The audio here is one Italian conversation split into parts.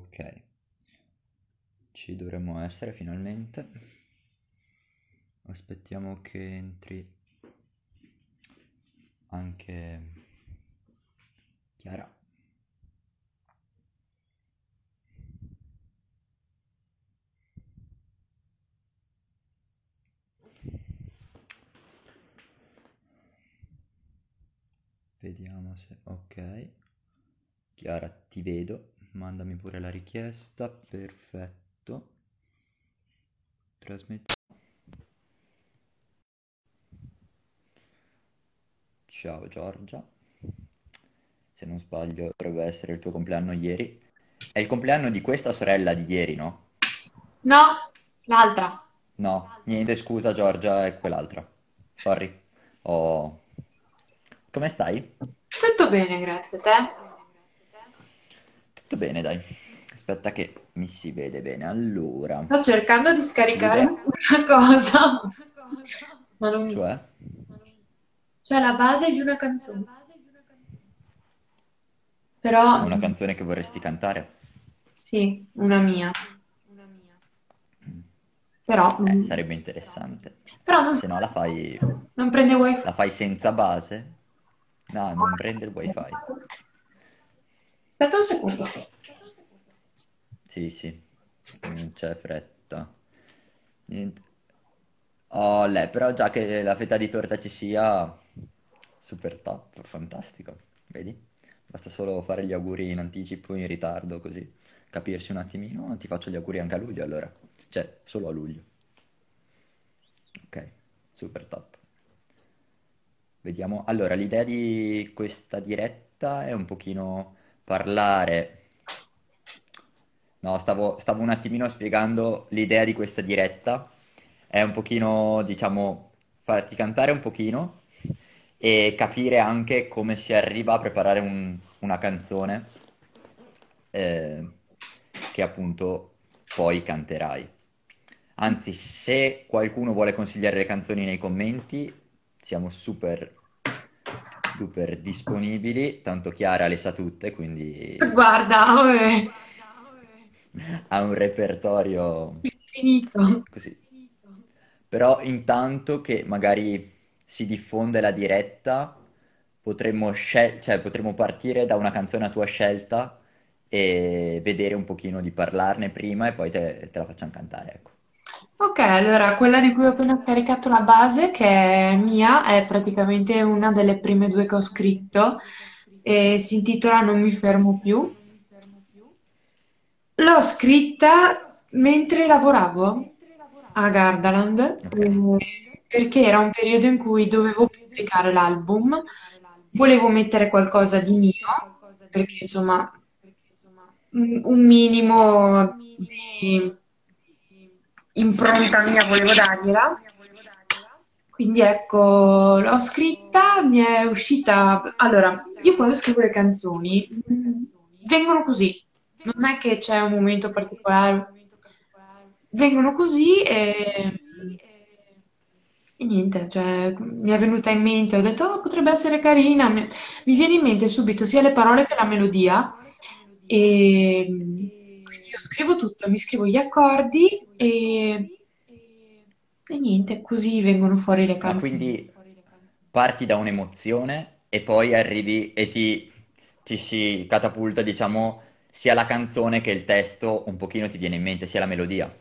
Ok, ci dovremmo essere finalmente. Aspettiamo che entri anche Chiara. Vediamo se... Ok. Chiara, ti vedo. Mandami pure la richiesta. Perfetto. Trasmetti. Ciao Giorgia. Se non sbaglio dovrebbe essere il tuo compleanno ieri. È il compleanno di questa sorella di ieri, no? No, l'altra. No, niente, scusa Giorgia, è quell'altra. Sorry. Oh. Come stai? Tutto bene, grazie a te. Tutto bene, dai. Aspetta che mi si vede bene. Allora, Sto cercando di scaricare una cosa, ma non... cioè, Cioè la base di una canzone. Però, una canzone che vorresti cantare? sì, una mia. Però, Eh, sarebbe interessante. però non, Se no la fai, non prende wifi. la fai senza base? No, non prende il wifi. Aspetta un secondo. Sì, sì, non c'è fretta. Niente. Oh, lei, però già che la fetta di torta ci sia, super top, fantastico. Vedi? Basta solo fare gli auguri in anticipo, in ritardo, così capirsi un attimino. Ti faccio gli auguri anche a luglio allora. Cioè, solo a luglio. Ok, super top. Vediamo. Allora, l'idea di questa diretta è un pochino parlare. No, stavo, stavo un attimino spiegando l'idea di questa diretta. È un pochino, diciamo, farti cantare un pochino e capire anche come si arriva a preparare un- una canzone eh, che appunto poi canterai. Anzi, se qualcuno vuole consigliare le canzoni nei commenti, siamo super, super disponibili. Tanto Chiara le sa tutte, quindi Guarda, eh, ha un repertorio è finito. così. Però intanto che magari si diffonde la diretta, potremmo, scel- cioè, potremmo partire da una canzone a tua scelta e vedere un pochino di parlarne prima e poi te, te la facciamo cantare, ecco. Ok, allora quella di cui ho appena caricato la base, che è mia, è praticamente una delle prime due che ho scritto e si intitola Non mi fermo più. L'ho scritta mentre lavoravo a Gardaland, Ok? eh, perché era un periodo in cui dovevo pubblicare l'album, volevo mettere qualcosa di mio, perché insomma un un minimo di impronta mia volevo dargliela. Quindi ecco, l'ho scritta, mi è uscita. Allora, io quando scrivo le canzoni mh, vengono così, non è che c'è un momento particolare, vengono così e, e niente, cioè mi è venuta in mente, ho detto, oh, potrebbe essere carina, mi, viene in mente subito sia le parole che la melodia e scrivo tutto, mi scrivo gli accordi e, e niente, così vengono fuori le Ma canzoni. quindi parti da un'emozione e poi arrivi e ti, ti si catapulta, diciamo, sia la canzone che il testo un pochino ti viene in mente, sia la melodia.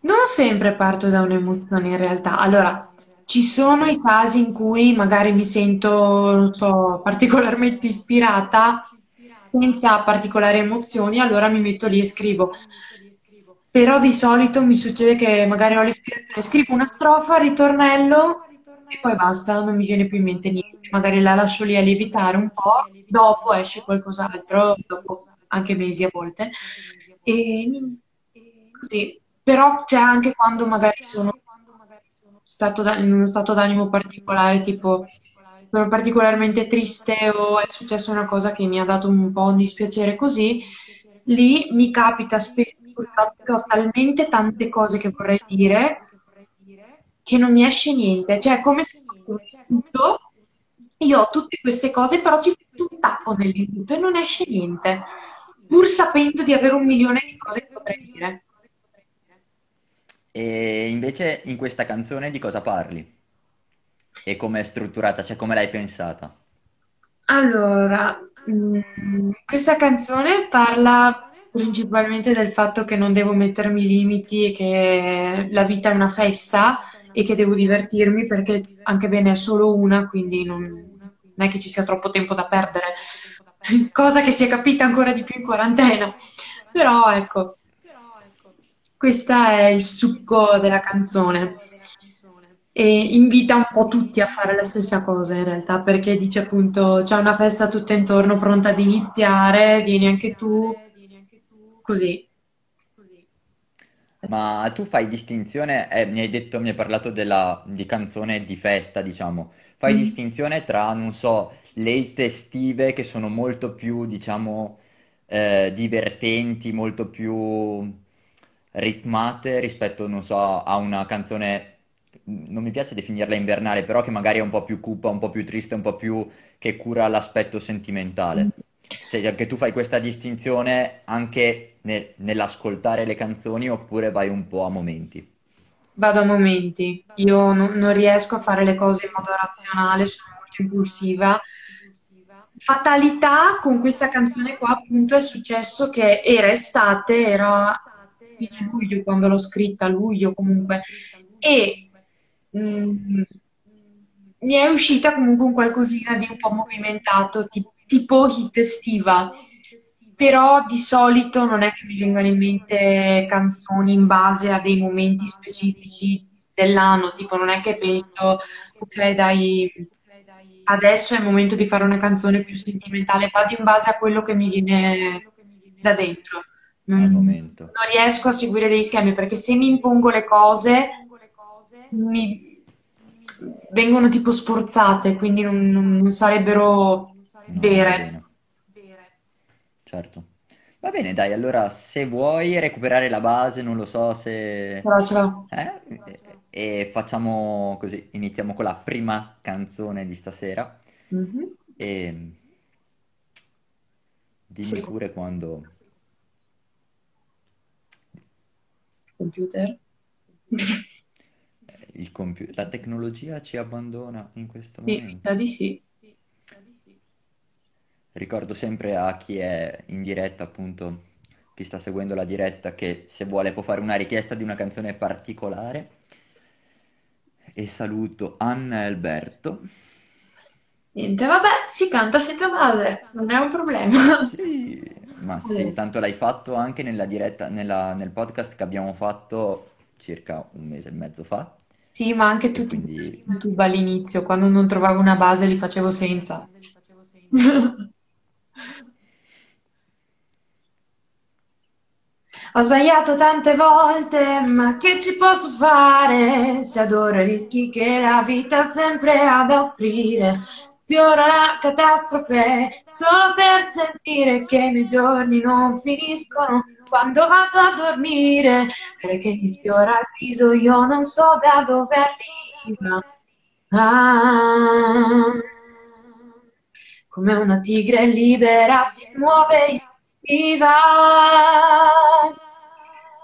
Non sempre parto da un'emozione in realtà. Allora, ci sono i casi in cui magari mi sento, non so, particolarmente ispirata, senza particolari emozioni, allora mi metto lì e scrivo. Però di solito mi succede che magari ho l'ispirazione, scrivo una strofa, ritornello e poi basta, non mi viene più in mente niente. Magari la lascio lì a lievitare un po', dopo esce qualcos'altro, dopo anche mesi a volte. E così. Però c'è anche quando magari sono stato in uno stato d'animo particolare, tipo sono particolarmente triste o è successa una cosa che mi ha dato un po' un dispiacere così, lì mi capita spesso purtroppo ho talmente tante cose che vorrei dire che non mi esce niente. Cioè, come se imbuto, io ho tutte queste cose, però ci metto un tappo nell'imbuto e non esce niente. pur sapendo di avere un milione di cose che potrei dire. E invece in questa canzone di cosa parli? E come è strutturata, cioè come l'hai pensata? Allora, mm, questa canzone parla principalmente del fatto che non devo mettermi limiti e che la vita è una festa e che devo divertirmi perché anche bene è solo una, quindi non, non è che ci sia troppo tempo da perdere, cosa che si è capita ancora di più in quarantena. Però ecco, questo è il succo della canzone e invita un po' tutti a fare la stessa cosa in realtà, perché dice appunto c'è una festa tutta intorno pronta ad iniziare, vieni anche tu, così. Ma tu fai distinzione, eh, mi hai detto, mi hai parlato della, di canzone di festa, diciamo, fai Mm. distinzione tra, non so, le hit estive che sono molto più, diciamo, eh, divertenti, molto più ritmate rispetto, non so, a una canzone, non mi piace definirla invernale, però che magari è un po' più cupa, un po' più triste, un po' più che cura l'aspetto sentimentale. Se anche tu fai questa distinzione anche ne- nell'ascoltare le canzoni oppure vai un po' a momenti. Vado a momenti, io non, non riesco a fare le cose in modo razionale, sono molto impulsiva. Fatalità con questa canzone qua, appunto, è successo che era estate, era fine luglio quando l'ho scritta, luglio comunque, e mm, mi è uscita comunque un qualcosina di un po' movimentato, ti- tipo hit estiva, però di solito non è che mi vengano in mente canzoni in base a dei momenti specifici dell'anno, tipo non è che penso, ok, dai, adesso è il momento di fare una canzone più sentimentale, vado in base a quello che mi viene da dentro. Non, Al non momento. riesco a seguire degli schemi perché se mi impongo le cose mi vengono tipo sforzate, quindi non, non- sarebbero No, vere. Certo. Va bene, dai, allora se vuoi recuperare la base, non lo so se... Però ce l'ho. Eh? E e facciamo così, iniziamo con la prima canzone di stasera Mhm. e Sì, dimmi pure quando... computer. Il compu- la tecnologia ci abbandona in questo Sì, mi sa momento. di sì. Ricordo sempre a chi è in diretta, appunto, chi sta seguendo la diretta, che se vuole può fare una richiesta di una canzone particolare. E saluto Anna e Alberto. Niente, vabbè, si canta senza base, non è un problema. Sì, ma sì, tanto l'hai fatto anche nella diretta, nella- nel podcast che abbiamo fatto circa un mese e mezzo fa. Sì, ma anche tutti quindi YouTube all'inizio, quando non trovavo una base li facevo senza. Ho sbagliato tante volte, ma che ci posso fare? Se adoro i rischi che la vita ha sempre ha da offrire. Fiora la catastrofe solo per sentire che i miei giorni non finiscono quando vado a dormire. Perché mi sfiora il viso, io non so da dove arriva. Ah, come una tigre libera si muove e schiva.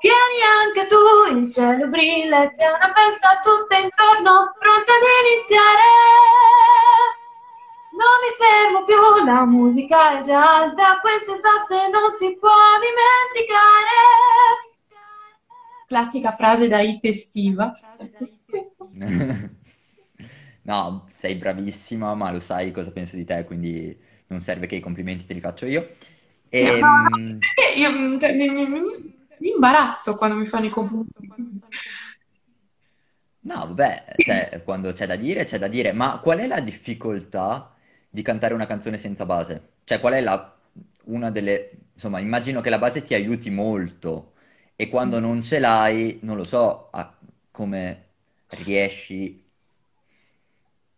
Vieni anche tu, il cielo brilla c'è una festa tutta intorno, pronta ad iniziare. Non mi fermo più, la musica è già alta, queste esatte non si può dimenticare. Classica frase da hit estiva. No, sei bravissima, ma lo sai cosa penso di te, quindi non serve che i complimenti te li faccio io. No, no, Ehm, perché io cioè, mi, mi- mi- mi imbarazzo quando mi fanno i complimenti. no, vabbè, cioè, quando c'è da dire, c'è da dire, ma qual è la difficoltà di cantare una canzone senza base? Cioè, qual è la, una delle... Insomma, immagino che la base ti aiuti molto e quando non ce l'hai, non lo so, a- come riesci...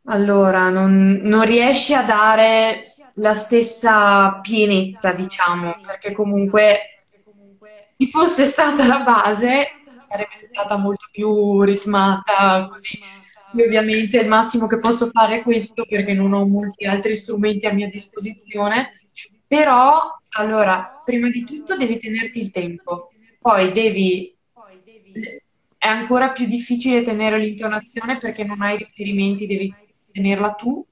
Allora, non, non riesci a dare la stessa pienezza, diciamo, perché comunque se fosse stata la base sarebbe stata molto più ritmata, così. Io ovviamente il massimo che posso fare è questo perché non ho molti altri strumenti a mia disposizione, però Allora, prima di tutto devi tenerti il tempo, poi devi... È ancora più difficile tenere l'intonazione perché non hai riferimenti, devi tenerla tu.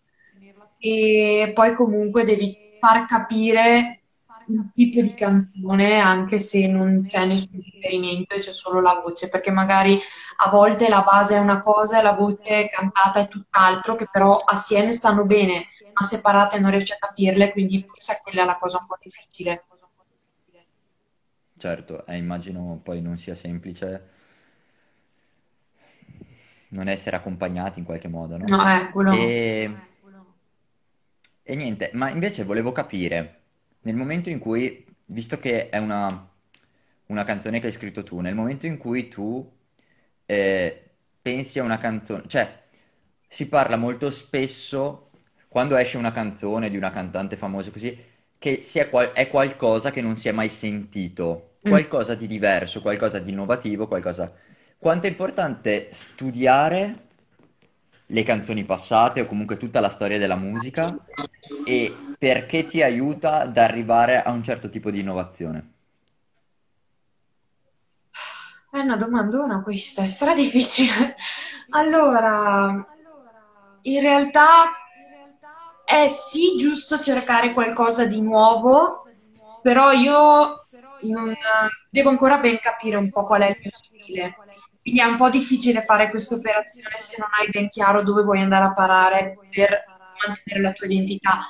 E poi comunque devi far capire un tipo di canzone anche se non c'è nessun riferimento e c'è solo la voce, perché magari a volte la base è una cosa e la voce cantata è tutt'altro, che però assieme stanno bene, ma separate non riesci a capirle, quindi forse quella è la cosa un po' difficile. Certo, eh, immagino poi non sia semplice non essere accompagnati in qualche modo, no? No, eh, quello. E, e niente, ma invece volevo capire, nel momento in cui, visto che è una, una canzone che hai scritto tu, nel momento in cui tu eh, pensi a una canzone, cioè si parla molto spesso quando esce una canzone di una cantante famosa così, che sia qual- è qualcosa che non si è mai sentito, Mm. qualcosa di diverso, qualcosa di innovativo, qualcosa... Quanto è importante studiare le canzoni passate o comunque tutta la storia della musica e perché ti aiuta ad arrivare a un certo tipo di innovazione? È una domandona questa, è stra difficile. Allora, in realtà è sì giusto cercare qualcosa di nuovo, però io non, devo ancora ben capire un po' qual è il mio stile. Quindi è un po' difficile fare questa operazione se non hai ben chiaro dove vuoi andare a parare per mantenere la tua identità.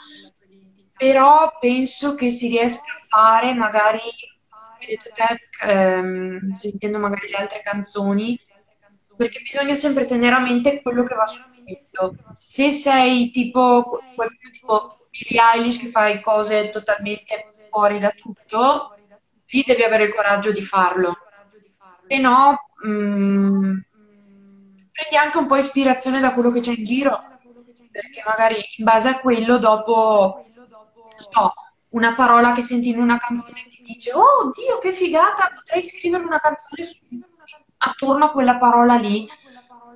Però penso che si riesca a fare, magari, detto te, ehm, sentendo magari le altre canzoni, perché bisogna sempre tenere a mente quello che va momento. Se sei tipo tipo Billie Eilish che fai cose totalmente fuori da tutto, lì devi avere il coraggio di farlo. Se no, mh, prendi anche un po' ispirazione da quello che c'è in giro, perché magari in base a quello dopo, so, una parola che senti in una canzone ti dice, oh Dio, che figata, potrei scrivere una canzone su- attorno a quella parola lì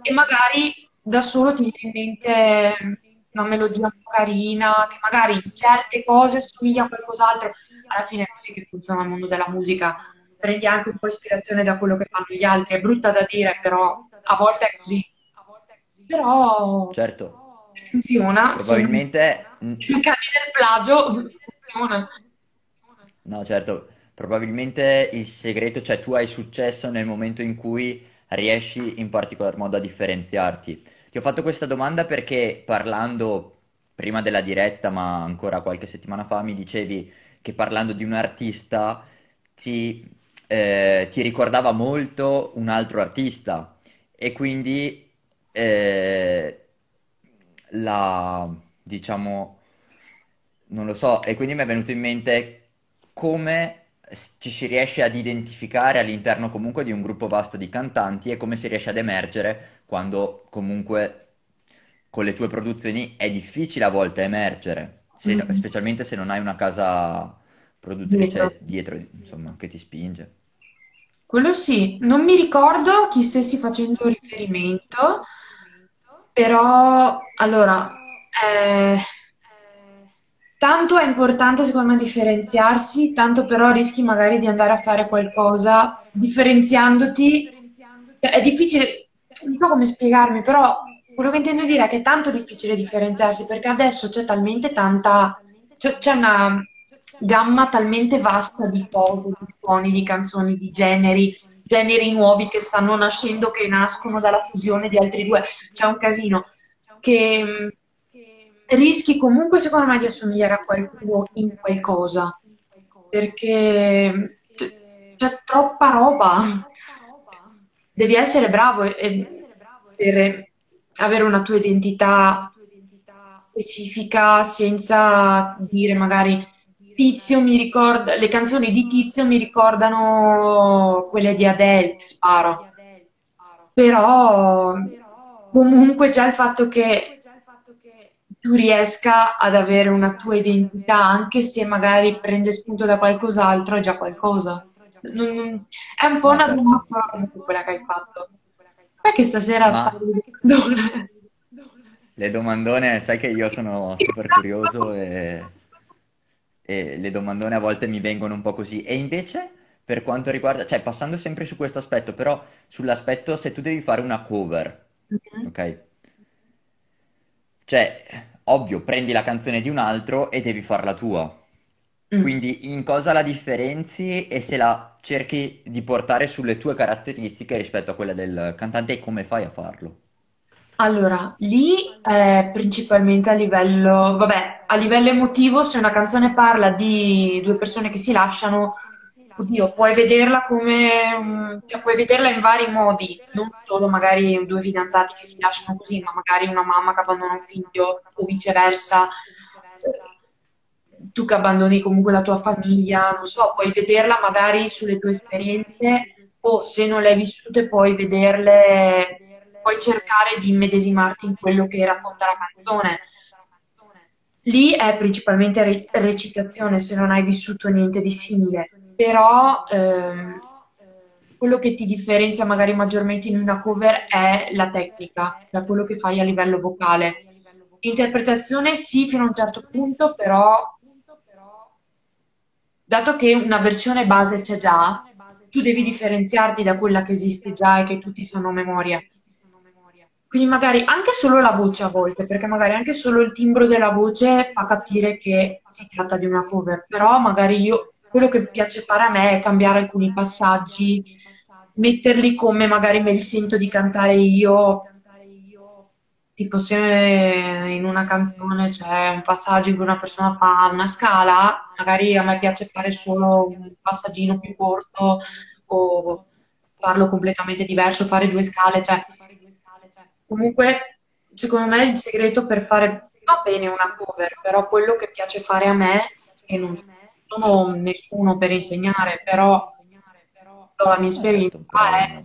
e magari da solo ti viene in mente una melodia un po' carina, che magari in certe cose somiglia a qualcos'altro. Alla fine è così che funziona il mondo della musica. Prendi anche un po' ispirazione da quello che fanno gli altri. È brutta da dire, però a volte è così. Però Certo, funziona. Probabilmente... mm, se non cadi nel plagio, funziona. No, certo, probabilmente il segreto, cioè tu hai successo nel momento in cui riesci in particolar modo a differenziarti. Ti ho fatto questa domanda perché parlando prima della diretta, ma ancora qualche settimana fa, mi dicevi che parlando di un artista ti, eh, ti ricordava molto un altro artista e quindi eh, la, diciamo, non lo so, e quindi mi è venuto in mente come ci si riesce ad identificare all'interno comunque di un gruppo vasto di cantanti e come si riesce ad emergere quando comunque con le tue produzioni è difficile a volte emergere, se no- Mm. specialmente se non hai una casa Dietro. produttrice dietro, insomma, che ti spinge. Quello sì, non mi ricordo a chi stessi facendo riferimento, però allora, eh, tanto è importante secondo me differenziarsi, tanto però rischi magari di andare a fare qualcosa differenziandoti. Cioè, è difficile, non so come spiegarmi, però quello che intendo dire è che è tanto difficile differenziarsi perché adesso c'è talmente tanta, c'è c'è una gamma talmente vasta di cose, di suoni, di canzoni, di generi, generi nuovi che stanno nascendo, che nascono dalla fusione di altri due. C'è un casino che rischi comunque, secondo me, di assomigliare a qualcuno in qualcosa, perché c'è troppa roba. Devi essere bravo e- per avere una tua identità specifica senza dire magari Tizio mi ricorda, le canzoni di Tizio mi ricordano quelle di Adele, sparo. Però comunque già il fatto che tu riesca ad avere una tua identità, anche se magari prende spunto da qualcos'altro, è già qualcosa. Non- è un po' una domanda quella che hai fatto. Che stasera Ma le domandone, sai che io sono super curioso e e le domandone a volte mi vengono un po' così. E invece, per quanto riguarda, cioè passando sempre su questo aspetto, però sull'aspetto se tu devi fare una cover, Mhm. ok? Cioè, ovvio, prendi la canzone di un altro e devi farla tua. Mm. Quindi in cosa la differenzi e se la cerchi di portare sulle tue caratteristiche rispetto a quelle del cantante e come fai a farlo? Allora, lì è principalmente a livello, vabbè, a livello emotivo, se una canzone parla di due persone che si lasciano, oddio, puoi vederla come, mm, cioè puoi vederla in vari modi, non solo magari due fidanzati che si lasciano così, ma magari una mamma che abbandona un figlio o viceversa, tu che abbandoni comunque la tua famiglia, non so, puoi vederla magari sulle tue esperienze o se non le hai vissute puoi vederle, puoi cercare di immedesimarti in quello che racconta la canzone. Lì è principalmente re- recitazione se non hai vissuto niente di simile, però ehm, quello che ti differenzia magari maggiormente in una cover è la tecnica, cioè quello che fai a livello vocale. Interpretazione sì, fino a un certo punto, però dato che una versione base c'è già, tu devi differenziarti da quella che esiste già e che tutti sanno a memoria. Quindi magari anche solo la voce a volte, perché magari anche solo il timbro della voce fa capire che si tratta di una cover, però magari io quello che piace fare a me è cambiare alcuni passaggi, metterli come magari me li sento di cantare io, tipo se in una canzone c'è un passaggio in cui una persona fa una scala, magari a me piace fare solo un passaggino più corto o farlo completamente diverso, fare due scale, cioè Comunque, secondo me il segreto per fare va bene una cover, però quello che piace fare a me, che non sono nessuno per insegnare, però la mia Eh esperienza certo, è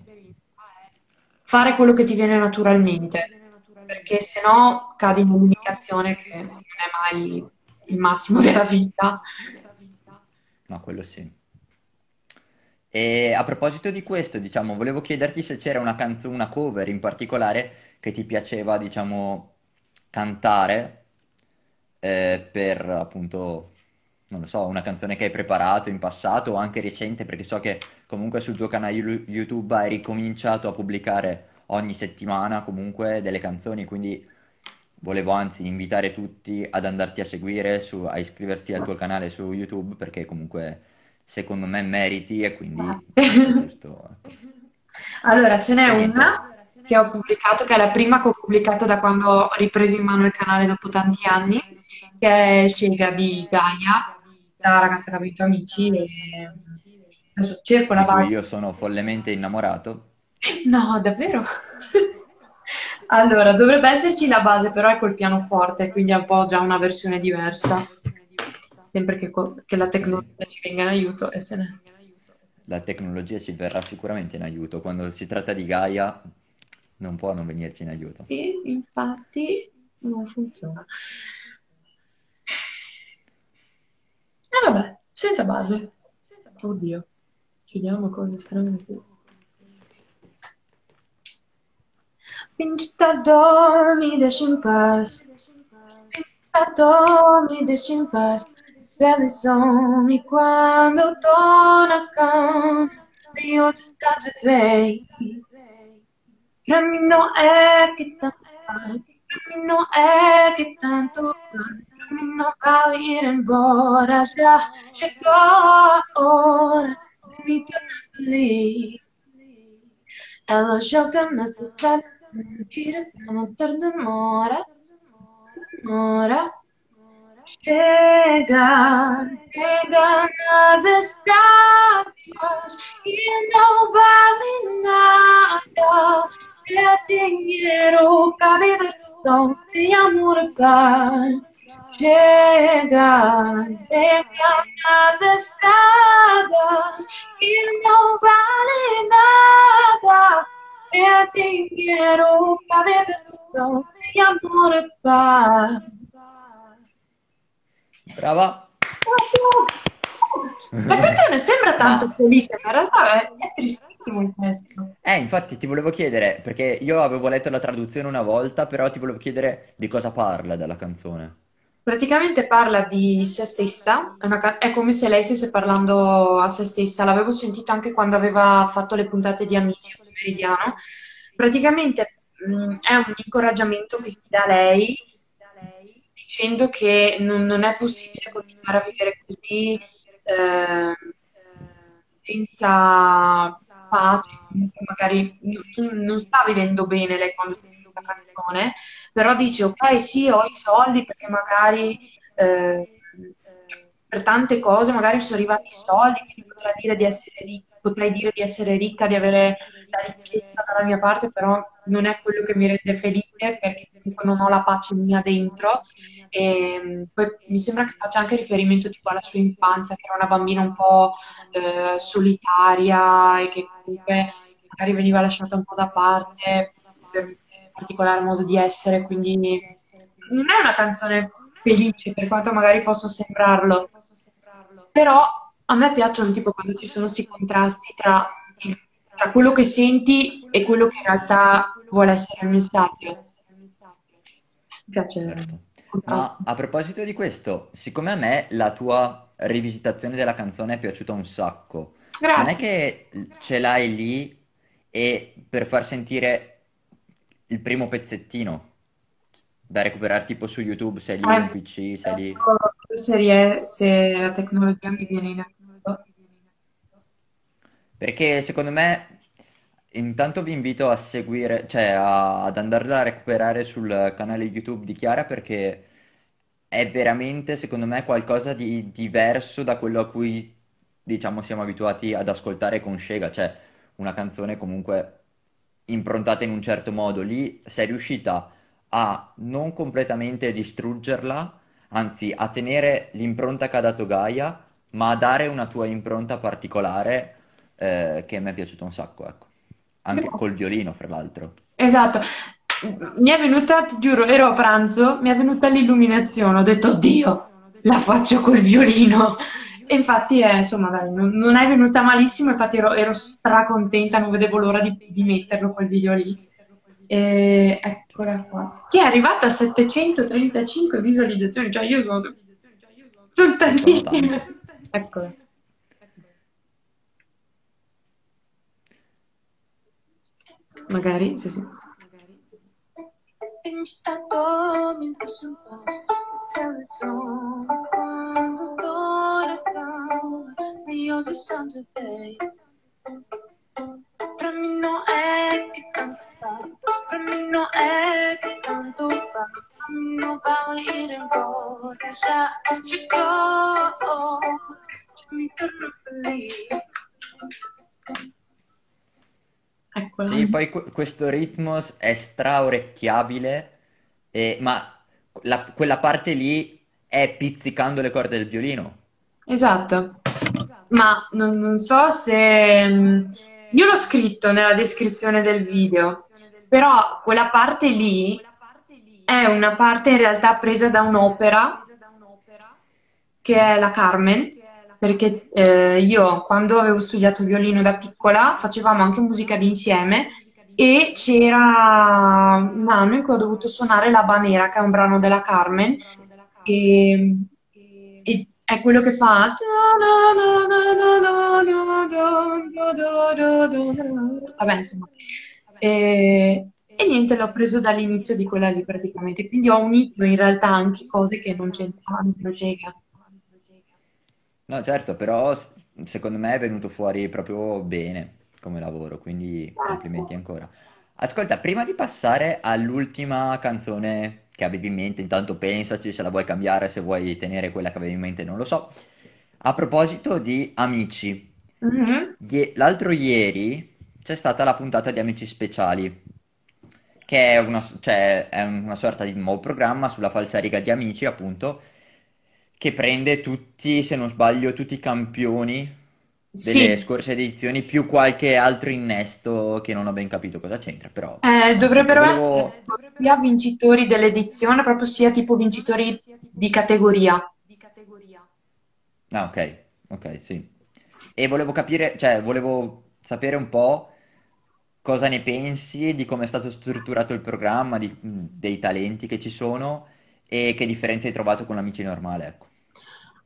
fare quello che ti viene naturalmente, perché se no cadi in un'umiliazione che non è mai il massimo della vita. No, quello sì. E a proposito di questo, diciamo, volevo chiederti se c'era una canzone, una cover in particolare che ti piaceva, diciamo, cantare eh, per appunto, non lo so, una canzone che hai preparato in passato o anche recente, perché so che comunque sul tuo canale YouTube hai ricominciato a pubblicare ogni settimana comunque delle canzoni, quindi volevo anzi invitare tutti ad andarti a seguire, su- a iscriverti al tuo canale su YouTube, perché comunque secondo me meriti e quindi è giusto, ecco. Allora, ce n'è una che ho pubblicato, che è la prima che ho pubblicato da quando ho ripreso in mano il canale dopo tanti anni, che è Scega di Gaia, la ragazza che ha vinto Amici. E adesso cerco la base. io sono follemente innamorato. No, davvero? Allora, dovrebbe esserci la base, però è col pianoforte, quindi è un po' già una versione diversa. Sempre che, co- che la tecnologia ci venga in aiuto e se ne. la tecnologia ci verrà sicuramente in aiuto. Quando si tratta di Gaia, non può non venirci in aiuto. E infatti non funziona. E vabbè, senza base. Oddio, chiediamo cose strane qui. Pintador, me deixa em paz. Pintador, me deixa em paz. Eles some quando eu tô na cama. E outro está de vez. Pra mim não é que tanto faz. Pra mim não é que tanto faz. Não vale ir embora. Já chegou a hora de me tornar feliz. Ela joga na sociedade, tira pra não ter demora, demora. Chega, chega nas estradas e não vale nada. É dinheiro pra viver só sem amor paz. Chega, chega nas estradas e não vale nada. Dinheiro pra viver só sem amor paz. Brava! La canzone sembra tanto felice, ma in realtà è, è tristissimo il testo. eh, infatti ti volevo chiedere, perché io avevo letto la traduzione una volta, però ti volevo chiedere di cosa parla della canzone. Praticamente parla di se stessa, è, una è come se lei stesse parlando a se stessa, l'avevo sentito anche quando aveva fatto le puntate di Amici con Meridiano. Praticamente mh, è un incoraggiamento che si dà a lei dicendo che non, non è possibile continuare a vivere così eh, senza pace, magari non, non sta vivendo bene lei quando scrive questa canzone, però dice ok sì ho i soldi perché magari eh, per tante cose magari sono arrivati i soldi, quindi potrei dire di essere ricca, potrei dire di essere ricca, di avere la ricchezza dalla mia parte, però non è quello che mi rende felice perché comunque non ho la pace mia dentro. E poi mi sembra che faccia anche riferimento tipo alla sua infanzia, che era una bambina un po' eh, solitaria e che comunque magari veniva lasciata un po' da parte per particolare modo di essere, quindi non è una canzone felice per quanto magari possa sembrarlo, però a me piacciono tipo quando ci sono questi contrasti tra, tra quello che senti e quello che in realtà vuole essere il messaggio. Mi piace. Certo. Ma a proposito di questo, siccome a me la tua rivisitazione della canzone è piaciuta un sacco, non è Grazie. che ce l'hai lì e per far sentire il primo pezzettino da recuperare tipo su YouTube, sei lì Eh, PC, sei lì. se, rie- se la tecnologia mi viene in aiuto. Perché secondo me, intanto vi invito a seguire, cioè a- ad andarla a recuperare sul canale YouTube di Chiara perché è veramente, secondo me, qualcosa di diverso da quello a cui, diciamo, siamo abituati ad ascoltare con Shega, cioè una canzone comunque improntata in un certo modo. Lì sei riuscita a non completamente distruggerla, anzi a tenere l'impronta che ha dato Gaia, ma a dare una tua impronta particolare eh, che mi è piaciuta un sacco, ecco. Anche col violino, fra l'altro. Esatto, mi è venuta, ti giuro, ero a pranzo, mi è venuta l'illuminazione, ho detto, Oddio, la faccio col violino. E infatti, eh, insomma, dai, non, non è venuta malissimo, infatti ero, ero stracontenta, non vedevo l'ora di, di metterlo quel video lì. E eccola qua. Che è arrivata a 735 visualizzazioni, cioè io sono, sono tantissime. Eccola. Magari, sì, sì. Tem estado mientras acalma e onde o som te veio. Pra mim não é que tanto faz, pra mim não é que tanto mim não vale ir embora. Já chegou, já me torno feliz. Eccola. Sì, poi que- questo ritmo è straorecchiabile, e- ma la- quella parte lì è pizzicando le corde del violino. Esatto, ma non, non so se... mm, Io l'ho scritto nella descrizione del video, però quella parte lì è una parte in realtà presa da un'opera che è la Carmen, perché eh, io quando avevo studiato violino da piccola facevamo anche musica d'insieme e c'era un anno in cui ho dovuto suonare La Banera, che è un brano della Carmen, e è quello che fa. Vabbè, insomma. E, e niente, l'ho preso dall'inizio di quella lì praticamente, quindi ho unito in realtà anche cose che non c'entravano in Progega. No, certo, però secondo me è venuto fuori proprio bene come lavoro, quindi complimenti ancora. Ascolta, prima di passare all'ultima canzone che avevi in mente, intanto pensaci se la vuoi cambiare, se vuoi tenere quella che avevi in mente, non lo so. A proposito di Amici, Mhm. Ie- l'altro ieri c'è stata la puntata di Amici Speciali, che è una, cioè, è una sorta di nuovo programma sulla falsariga di Amici, appunto, che prende tutti, se non sbaglio, tutti i campioni delle Sì, scorse edizioni, più qualche altro innesto che non ho ben capito cosa c'entra, però eh, dovrebbero essere volevo... sia vincitori dell'edizione, proprio sia tipo vincitori di categoria. Ah, ok, ok, sì. E volevo capire, cioè, volevo sapere un po' cosa ne pensi di come è stato strutturato il programma, di- dei talenti che ci sono E che differenza hai trovato con Amici Normale, ecco.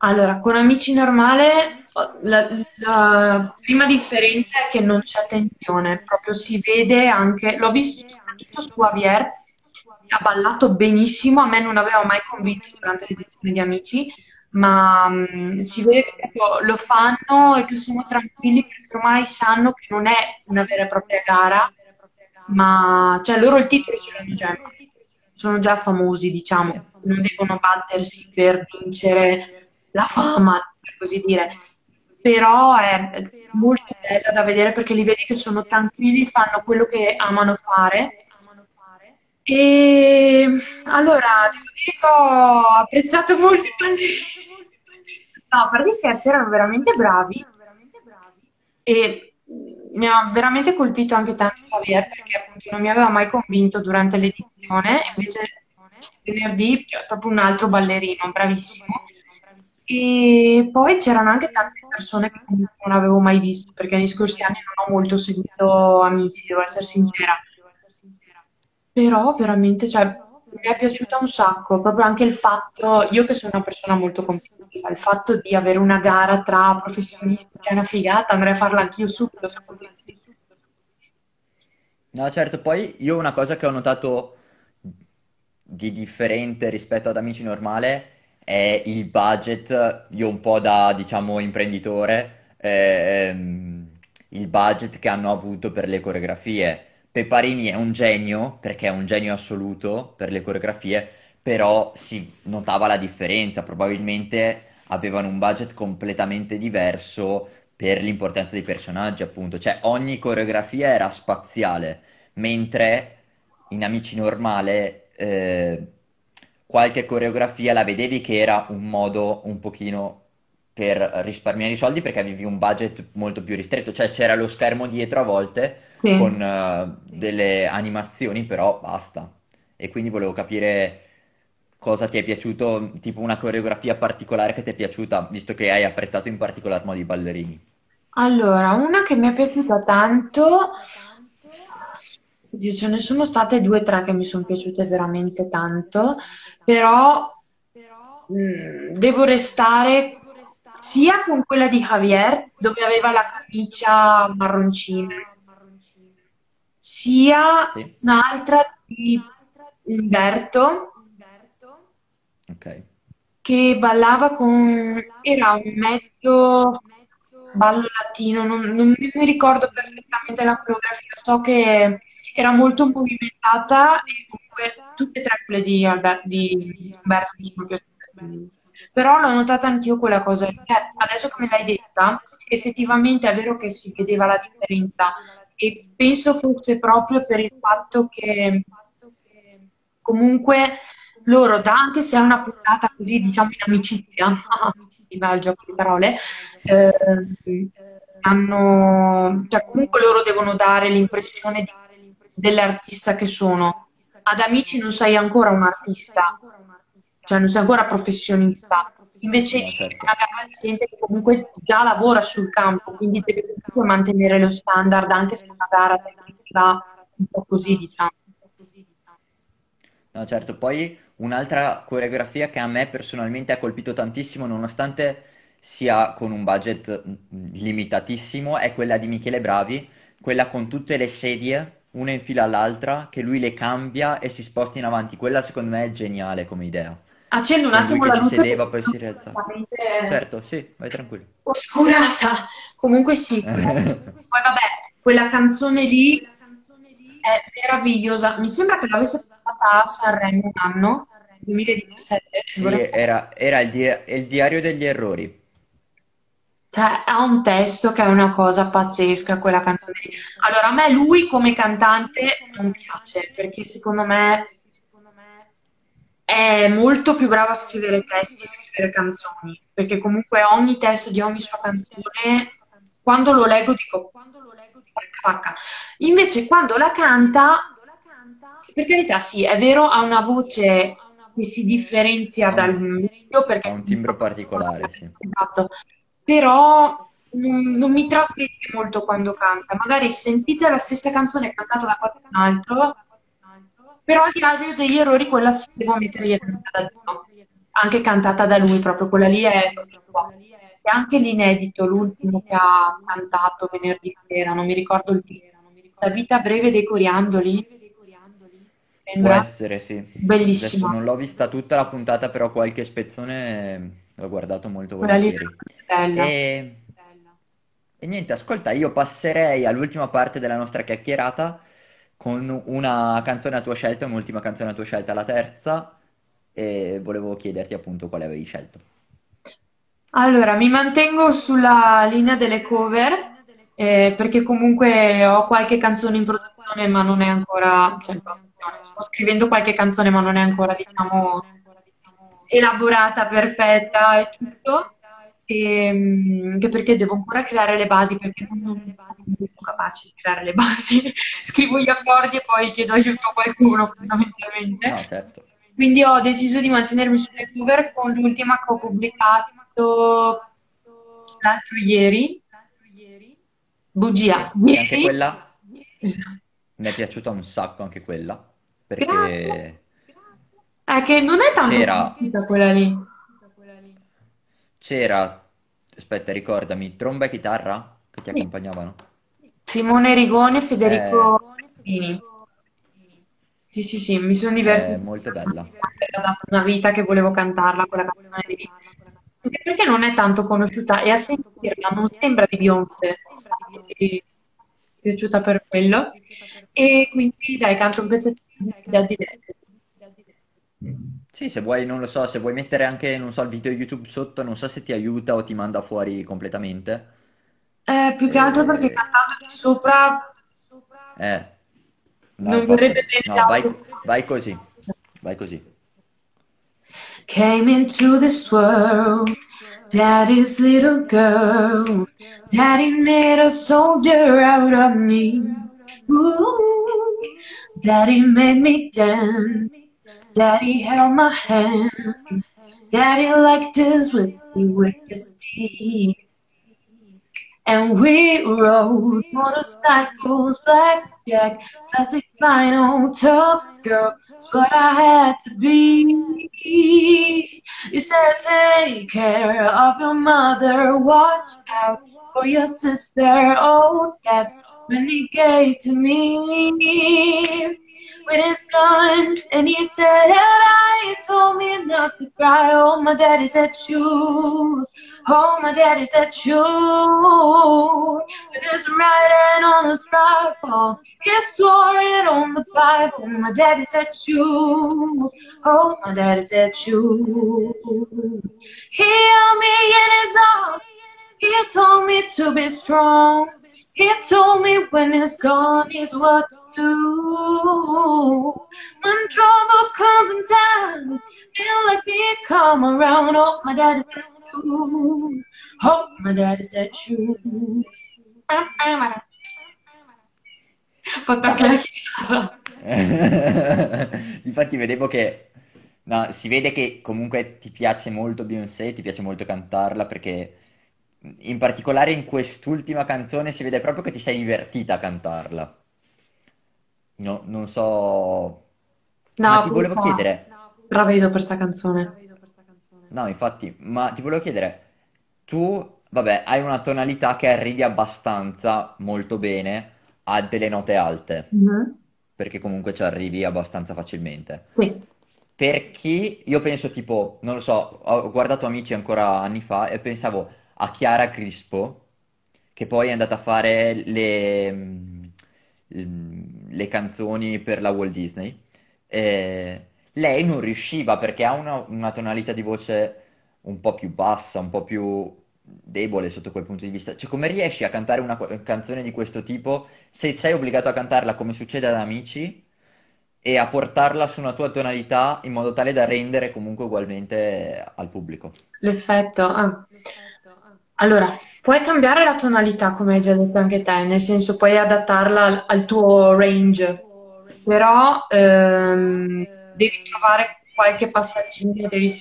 Allora, con Amici Normale, la, la prima differenza è che non c'è tensione, proprio si vede anche, l'ho visto soprattutto su Javier, ha ballato benissimo, a me non aveva mai convinto durante l'edizione di Amici, ma mh, si vede che proprio lo fanno e che sono tranquilli perché ormai sanno che non è una vera e propria gara, ma cioè loro il titolo ce l'hanno già, sono già famosi, diciamo, non devono battersi per vincere la fama, per così dire. Però è molto bella da vedere perché li vedi che sono tranquilli, fanno quello che amano fare. E allora, devo dire che ho apprezzato molto i ballerini. No, a parte scherzi, erano veramente bravi. E mi ha veramente colpito anche tanto Javier perché appunto non mi aveva mai convinto durante l'edizione, invece venerdì cioè, proprio un altro ballerino, bravissimo. E poi c'erano anche tante persone che non avevo mai visto perché negli scorsi anni non ho molto seguito amici, devo essere sincera. Però veramente, cioè, mi è piaciuta un sacco, proprio anche il fatto, io che sono una persona molto competitiva, il fatto di avere una gara tra professionisti, che è una figata, andrei a farla anch'io subito. No, certo, poi io una cosa che ho notato di differente rispetto ad Amici Normale è il budget, io un po' da, diciamo, imprenditore, ehm, il budget che hanno avuto per le coreografie. Peparini è un genio, perché è un genio assoluto per le coreografie, però si notava la differenza, probabilmente avevano un budget completamente diverso per l'importanza dei personaggi, appunto, cioè ogni coreografia era spaziale, mentre in Amici Normale eh, qualche coreografia la vedevi che era un modo un pochino per risparmiare i soldi perché avevi un budget molto più ristretto, cioè c'era lo schermo dietro a volte sì. con uh, delle animazioni, però basta. E quindi volevo capire cosa ti è piaciuto, tipo una coreografia particolare che ti è piaciuta, visto che hai apprezzato in particolar modo i ballerini. Allora, una che mi è piaciuta tanto, ce ne sono state due o tre che mi sono piaciute veramente tanto, però mh, mm, devo restare sia con quella di Javier, dove aveva la camicia marroncina, sia sì. un'altra di Umberto, okay. che ballava con... era un mezzo ballo latino, non, non mi ricordo perfettamente la coreografia, so che era molto movimentata e comunque tutte e tre quelle di, Albert, di Umberto mi sono piaciute. Però l'ho notata anch'io quella cosa, cioè, adesso che me l'hai detta, effettivamente è vero che si vedeva la differenza e penso fosse proprio per il fatto che comunque loro, anche se è una puntata così, diciamo, in amicizia, il gioco di parole, eh, hanno, cioè comunque loro devono dare l'impressione di, dell'artista che sono. Ad Amici non sei ancora un artista, cioè non sei ancora professionista. Invece no, certo. una gara di gente che comunque già lavora sul campo, quindi deve comunque mantenere lo standard anche se una gara va un po' così, diciamo. No, certo, poi un'altra coreografia che a me personalmente ha colpito tantissimo, nonostante sia con un budget limitatissimo, è quella di Michele Bravi, quella con tutte le sedie, una in fila all'altra, che lui le cambia e si sposta in avanti. Quella secondo me è geniale come idea. Accendo un attimo la luce. si sedeva, poi si rialzava. Certo, sì, vai tranquillo. Oscurata. Comunque sì. poi vabbè, quella canzone lì è meravigliosa. Mi sembra che l'avesse fatta a Sanremo un anno, 2017. Sì, era, era il, di- il diario degli errori. Cioè, ha un testo che è una cosa pazzesca, quella canzone lì. Allora, a me lui come cantante non piace, perché secondo me è molto più bravo a scrivere testi, a scrivere canzoni, perché comunque ogni testo di ogni sua canzone, quando lo leggo dico, porca Invece quando la canta, per carità sì, è vero, ha una voce che si differenzia dal mio, perché... Ha un timbro particolare, sì. Esatto, però non, non, mi trasmette molto quando canta. Magari sentite la stessa canzone cantata da qualcun altro però al diario degli errori quella sì, devo mettergli cantata da Dio. Anche cantata da lui, proprio quella lì è e anche l'inedito, l'ultimo che ha cantato venerdì sera, non mi ricordo il titolo. La vita breve dei coriandoli. Può essere, sì. Bellissima. Adesso non l'ho vista tutta la puntata, però qualche spezzone l'ho guardato molto volentieri. Bella. E... e niente, ascolta, io passerei all'ultima parte della nostra chiacchierata con una canzone a tua scelta, un'ultima canzone a tua scelta, la terza, e volevo chiederti appunto quale avevi scelto. Allora, mi mantengo sulla linea delle cover eh, perché comunque ho qualche canzone in produzione, ma non è ancora, cioè, sto scrivendo qualche canzone, ma non è ancora, diciamo, elaborata, perfetta e tutto. E, anche perché devo ancora creare le basi, perché non sono capace di creare le basi. Scrivo gli accordi e poi chiedo aiuto a qualcuno, fondamentalmente. No, certo. Quindi ho deciso di mantenermi sulle cover con l'ultima che ho pubblicato l'altro ieri. Bugia. E anche quella mi è piaciuta un sacco anche quella perché è che non è tanto c'era quella lì. C'era, aspetta, ricordami, tromba e chitarra che ti accompagnavano. Simone Rigoni e Federico eh... Sì, sì, sì, mi sono divertita. È molto bella. Era una vita che volevo cantarla, quella canzone lì. Anche perché non è tanto conosciuta e a sentirla non sembra di Beyoncé. Mi è piaciuta per quello. E quindi dai, canto un pezzettino di Daddy Sì, se vuoi, non lo so, se vuoi mettere anche, non so, il video YouTube sotto, non so se ti aiuta o ti manda fuori completamente. Eh, più che altro perché Eh, cantando di sopra eh, no, non verrebbe bene no, vai, vai così, vai così. Came into this world, daddy's little girl. Daddy made a soldier out of me. Ooh, daddy made me dance. Daddy held my hand. Daddy liked us with with his teeth. And we rode motorcycles, blackjack, classic vinyl, tough girl. It's what I had to be. You said take care of your mother, watch out for your sister. Oh, that's when he gave to me with his gun, and he said, "I told me not to cry." Oh, my daddy said, "Shoot." Oh, my daddy said, "Shoot." With his right on his rifle, he swore it on the Bible. My daddy said, "Shoot." Oh, my daddy said, "Shoot." He held me in his arms. He told me to be strong. He told me when it's gone is what do. When trouble comes in time, feel like me come around. Oh, my daddy said shoot. Oh, my daddy said. Fatto anche la chitarra. Infatti vedevo che, no, si vede che comunque ti piace molto Beyoncé, ti piace molto cantarla perché in particolare in quest'ultima canzone si vede proprio che ti sei divertita a cantarla. No, non so, ma No, ti volevo pure chiedere, stravedo per sta canzone. no, infatti, ma ti volevo chiedere, tu, vabbè, hai una tonalità che arrivi abbastanza molto bene a delle note alte, Mhm. perché comunque ci arrivi abbastanza facilmente. Sì. Per chi, io penso tipo, non lo so, ho guardato Amici ancora anni fa e pensavo a Chiara Crispo, che poi è andata a fare le, mm, le canzoni per la Walt Disney. E lei non riusciva perché ha una, una tonalità di voce un po' più bassa, un po' più debole sotto quel punto di vista. Cioè, come riesci a cantare una canzone di questo tipo se sei obbligato a cantarla come succede ad Amici? e a portarla su una tua tonalità in modo tale da rendere comunque ugualmente al pubblico. L'effetto. ah. Allora, puoi cambiare la tonalità, come hai già detto anche te, nel senso puoi adattarla al, al tuo range, però ehm, devi trovare qualche passaggino, devi...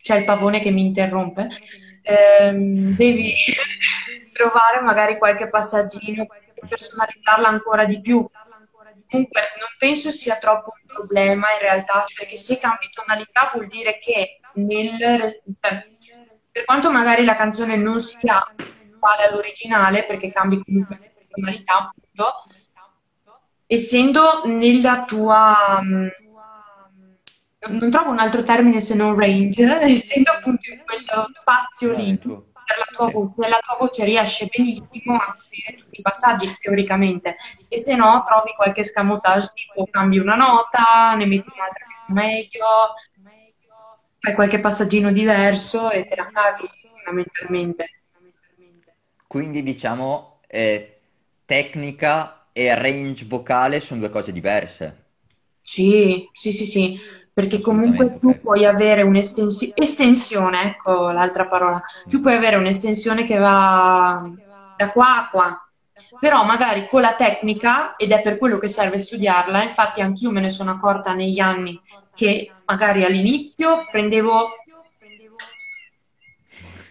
C'è il pavone che mi interrompe. Ehm, devi trovare magari qualche passaggino per personalizzarla ancora di più. Comunque, non penso sia troppo un problema in realtà, perché se cambi tonalità vuol dire che nel, cioè, per quanto magari la canzone non sia uguale all'originale, perché cambi comunque tonalità, appunto, essendo nella tua... Mm, non trovo un altro termine se non range, essendo appunto in quello spazio lì, per la tua voce, la tua voce riesce benissimo a coprire tutti i passaggi teoricamente, e se no trovi qualche scamotage tipo cambi una nota, ne metti un'altra meglio, fai qualche passaggino diverso e te la cavi fondamentalmente. Quindi diciamo eh, tecnica e range vocale sono due cose diverse. Sì, sì, sì, sì, perché comunque tu ok. puoi avere un'estensione, ecco l'altra parola, tu puoi avere un'estensione che va da qua a qua, però magari con la tecnica, ed è per quello che serve studiarla, infatti anch'io me ne sono accorta negli anni che magari all'inizio prendevo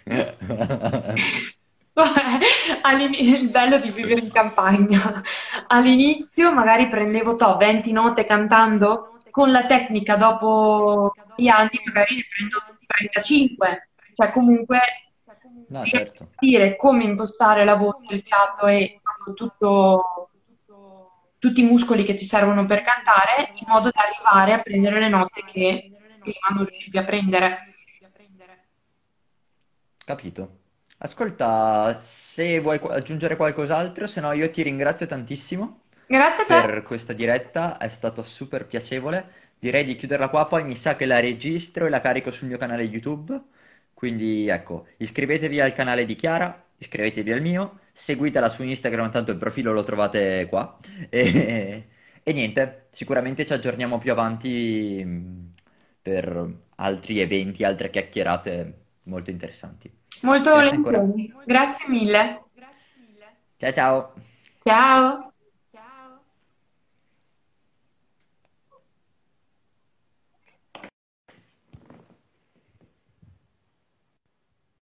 il bello di vivere in campagna. All'inizio magari prendevo to, 20 note cantando, con la tecnica dopo gli anni magari ne prendo 35. Cioè comunque No, certo. capire come impostare la voce, il fiato e tutto, tutti i muscoli che ti servono per cantare in modo da arrivare a prendere le note che prima non riuscivi a prendere. Capito. Ascolta, se vuoi aggiungere qualcos'altro, se no io ti ringrazio tantissimo Grazie a te. per questa diretta, è stato super piacevole. Direi di chiuderla qua, poi mi sa che la registro e la carico sul mio canale YouTube. Quindi ecco, iscrivetevi al canale di Chiara, iscrivetevi al mio, seguitela su Instagram, tanto il profilo lo trovate qua. E, e niente, sicuramente ci aggiorniamo più avanti mh, per altri eventi, altre chiacchierate molto interessanti. Molto volentieri. Grazie mille. Ciao ciao! Ciao.